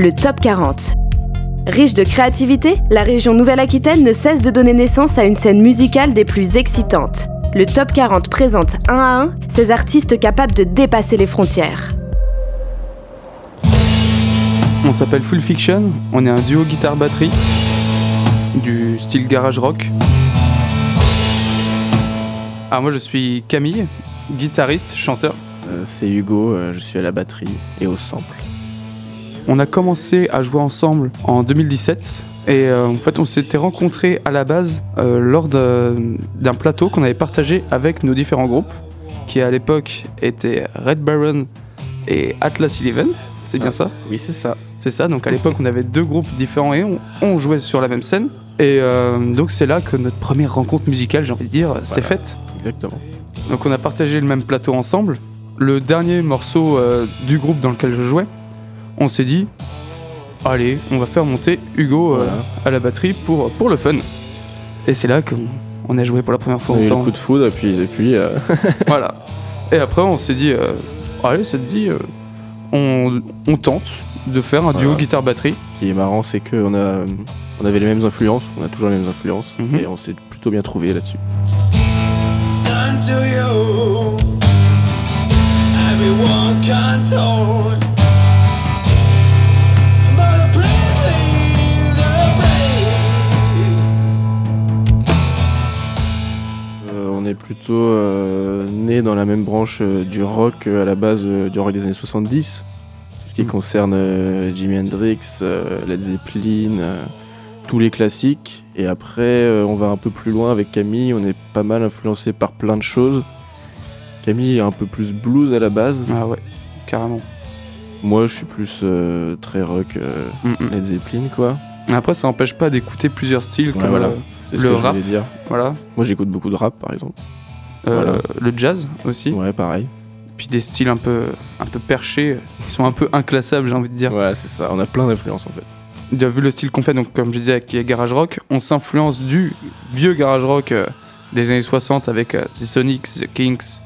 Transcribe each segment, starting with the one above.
le Top 40. Riche de créativité, la région Nouvelle-Aquitaine ne cesse de donner naissance à une scène musicale des plus excitantes. Le Top 40 présente un à un ces artistes capables de dépasser les frontières. On s'appelle Full Fiction, on est un duo guitare-batterie du style garage rock. Ah moi je suis Camille, guitariste, chanteur. Euh, c'est Hugo, euh, je suis à la batterie et au sample. On a commencé à jouer ensemble en 2017 et euh, en fait on s'était rencontrés à la base lors d'un plateau qu'on avait partagé avec nos différents groupes qui à l'époque étaient Red Baron et Atlas Eleven. C'est bien ça? Oui, c'est ça. C'est ça, donc à l'époque on avait deux groupes différents et on, jouait sur la même scène. Et donc c'est là que notre première rencontre musicale, j'ai envie de dire, s'est faite. Exactement. Donc on a partagé le même plateau ensemble. Le dernier morceau euh, du groupe dans lequel je jouais, on s'est dit, allez, on va faire monter Hugo euh, à la batterie pour, pour le fun. Et c'est là qu'on a joué pour la première fois ensemble. Un coup de foudre et puis, et puis euh, voilà. Et après on s'est dit, allez, ça te dit, on, tente de faire un duo guitare-batterie. Ce qui est marrant, c'est qu'on a, on avait les mêmes influences, on a toujours les mêmes influences, mhm. et on s'est plutôt bien trouvé là-dessus. Branche euh, du rock euh, à la base du rock des années 70. Tout ce qui mm. concerne Jimi Hendrix, Led Zeppelin, tous les classiques. Et après, on va un peu plus loin avec Camille. On est pas mal influencé par plein de choses. Camille est un peu plus blues à la base. Ah ouais, carrément. Moi, je suis plus euh, très rock, euh, mm, mm. Led Zeppelin, quoi. Après, ça n'empêche pas d'écouter plusieurs styles comme voilà. Euh, le rap. dire. Voilà. Moi, j'écoute beaucoup de rap, par exemple. Le jazz aussi. Ouais, pareil. Puis des styles un peu, un peu perchés, qui sont un peu inclassables, j'ai envie de dire. Ouais, c'est ça. On a plein d'influences en fait. Vu le style qu'on fait, donc comme je disais, avec Garage Rock, on s'influence du vieux Garage Rock des années 60 avec The Sonics, The Kinks,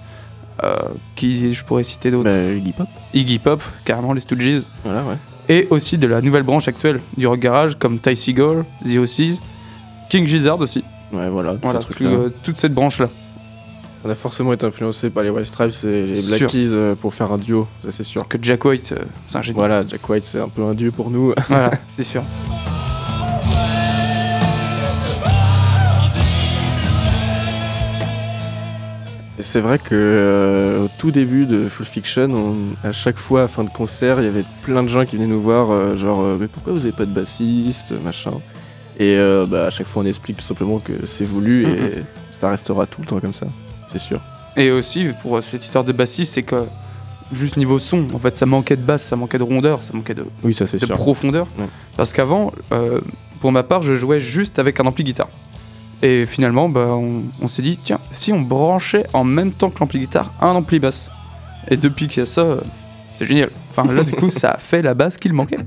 euh, qui je pourrais citer d'autres bah, Iggy Pop. Iggy Pop, carrément les Stooges. Voilà, ouais. Et aussi de la nouvelle branche actuelle du rock garage comme Ty Seagull, The Ossies, King Gizzard aussi. Ouais, voilà, voilà euh, toute cette branche-là. On a forcément été influencé par les White Stripes et les Black Keys euh, pour faire un duo, ça c'est sûr. Parce que Jack White, c'est un génie. Voilà, Jack White c'est un peu un dieu pour nous. voilà, c'est sûr. c'est vrai que euh, au tout début de Full Fiction, à chaque fois à fin de concert, il y avait plein de gens qui venaient nous voir, euh, genre euh, mais pourquoi vous avez pas de bassiste, machin. Et bah, à chaque fois on explique tout simplement que c'est voulu et mm-hmm. ça restera tout le temps comme ça, c'est sûr. Et aussi pour cette histoire de bassiste, c'est que juste niveau son, en fait ça manquait de basse, ça manquait de rondeur, ça manquait de, oui, ça, de profondeur. Parce qu'avant, pour ma part, je jouais juste avec un ampli guitare. Et finalement, bah, on, s'est dit, tiens, si on branchait en même temps que l'ampli guitare un ampli basse. Et depuis qu'il y a ça, euh, c'est génial. Enfin là, du coup, ça a fait la basse qu'il manquait.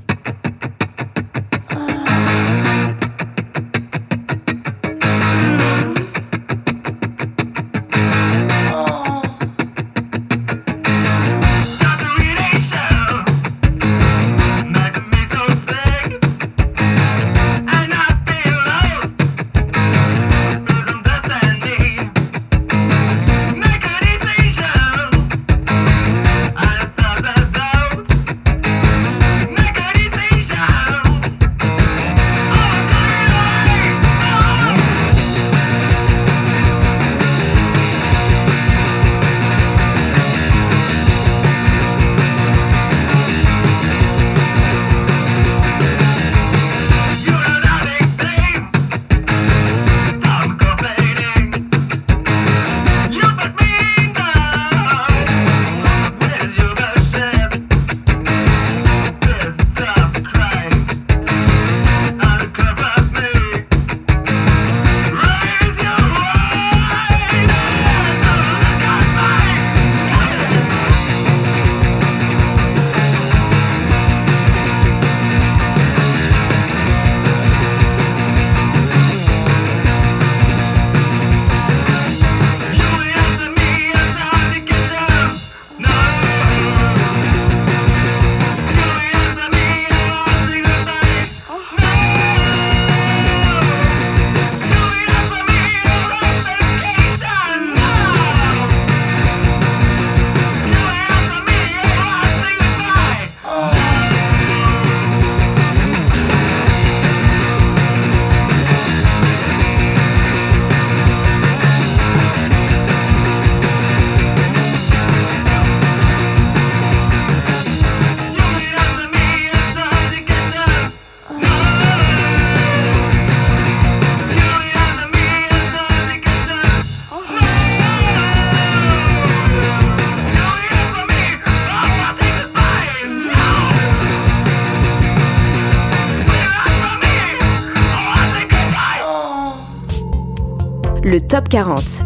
Le Top 40.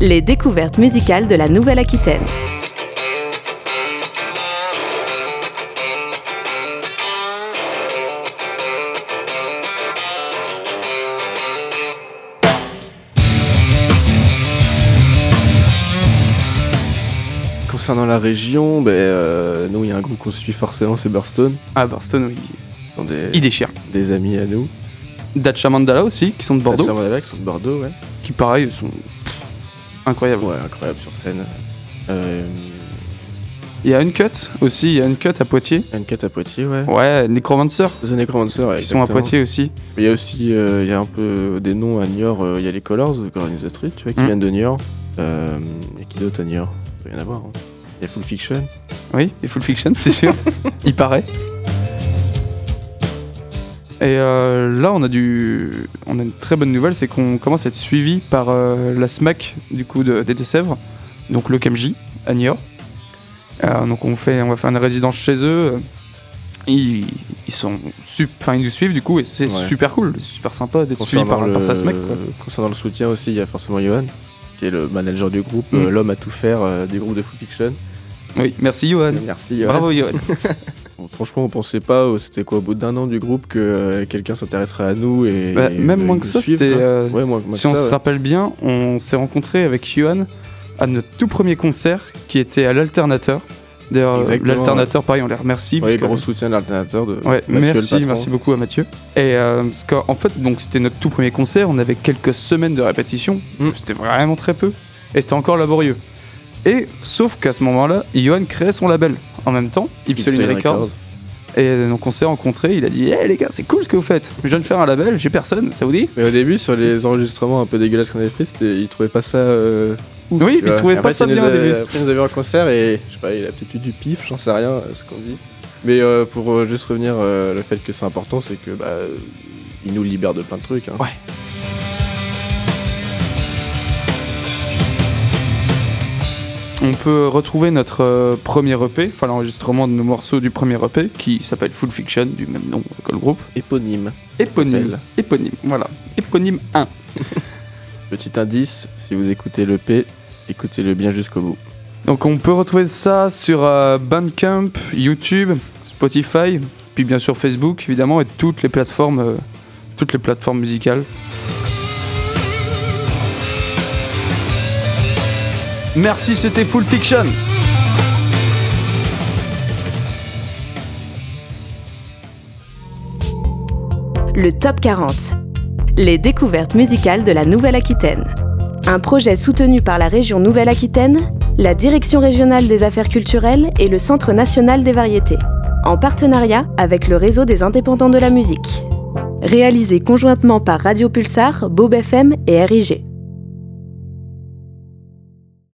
Les découvertes musicales de la Nouvelle-Aquitaine. Concernant la région, ben, euh, nous, il y a un groupe qu'on suit forcément, c'est Burstone. Ah, Burston, oui. Ce sont des, des amis à nous. Dacha Mandala aussi, qui sont de Bordeaux, Bordeaux. qui sont de Bordeaux, ouais. qui pareil sont pff, incroyables. Ouais, incroyable sur scène. Euh, Il y a une cut aussi, il y a une cut à Poitiers. Uncut à Poitiers, ouais. Ouais, Necromancer, The Necromancer, ouais, qui sont à. Poitiers aussi. Il y a aussi, euh, il y a un peu des noms à Niort. euh, Il y a les Colors, l'organisatrice, tu vois, qui Mm. viennent de Niort. Euh, et qui d'autre à Niort Il peut y en avoir. hein. Il y a Full Fiction. Oui, et Full Fiction, c'est sûr. il paraît. Et euh, là, on a du, on a une très bonne nouvelle, c'est qu'on commence à être suivi par euh, la SMAC du coup de, des Deux-Sèvres, donc le KMJ à Niort. Euh, donc on fait, on va faire une résidence chez eux. Ils, ils sont, sup- enfin ils nous suivent du coup et c'est Ouais. super cool, super sympa d'être suivi par, le, par sa SMAC. Quoi. concernant le soutien aussi, il y a forcément Johan, qui est le manager du groupe, Mm. l'homme à tout faire euh, du groupe de Full Fiction. Oui, merci Johan. Merci. Johan. Bravo Johan. Franchement, on pensait pas, euh, c'était quoi, au bout d'un an du groupe, que euh, quelqu'un s'intéresserait à nous et. Bah, et, même moins que ça, suivre, c'était. euh, Ouais, moins, moins si on se rappelle bien, on s'est rencontré avec Johan à notre tout premier concert qui était à l'Alternateur. D'ailleurs, l'Alternateur, pareil, on les remercie. Que- gros soutien de l'alternateur de. Ouais, merci, merci beaucoup à Mathieu. Et euh, parce qu'en fait, donc c'était notre tout premier concert, on avait quelques semaines de répétition, Mm. c'était vraiment très peu, et c'était encore laborieux. Et sauf qu'à ce moment-là, Johan créait son label en même temps, Ipsoline Records. Records. Et donc on s'est rencontrés, il a dit Hé les gars, c'est cool ce que vous faites, je viens de faire un label, j'ai personne, ça vous dit? Mais au début, sur les enregistrements un peu dégueulasses qu'on avait fait, c'était, il trouvait pas ça. euh, ouf, Oui, tu il vois. trouvait Et pas ça bien au début. Après, il nous a vu en concert et je sais pas, il a peut-être eu du pif, j'en sais rien, euh, ce qu'on dit. Mais euh, pour juste revenir, le fait que c'est important, c'est que bah, euh, il nous libère de plein de trucs. hein. Ouais. On peut retrouver notre euh, premier EP, enfin l'enregistrement de nos morceaux du premier EP, qui s'appelle Full Fiction, du même nom que le groupe. Éponyme. Éponyme. Éponyme, voilà. Éponyme 1. Petit indice, si vous écoutez l'EP, écoutez-le bien jusqu'au bout. Donc on peut retrouver ça sur euh, Bandcamp, YouTube, Spotify, puis bien sûr Facebook évidemment et toutes les plateformes, euh, toutes les plateformes musicales. Merci, c'était Full Fiction. Le Top 40. Les découvertes musicales de la Nouvelle-Aquitaine. Un projet soutenu par la région Nouvelle-Aquitaine, la Direction régionale des affaires culturelles et le Centre national des variétés, en partenariat avec le réseau des indépendants de la musique. Réalisé conjointement par Radio Pulsar, Bob FM et RIG.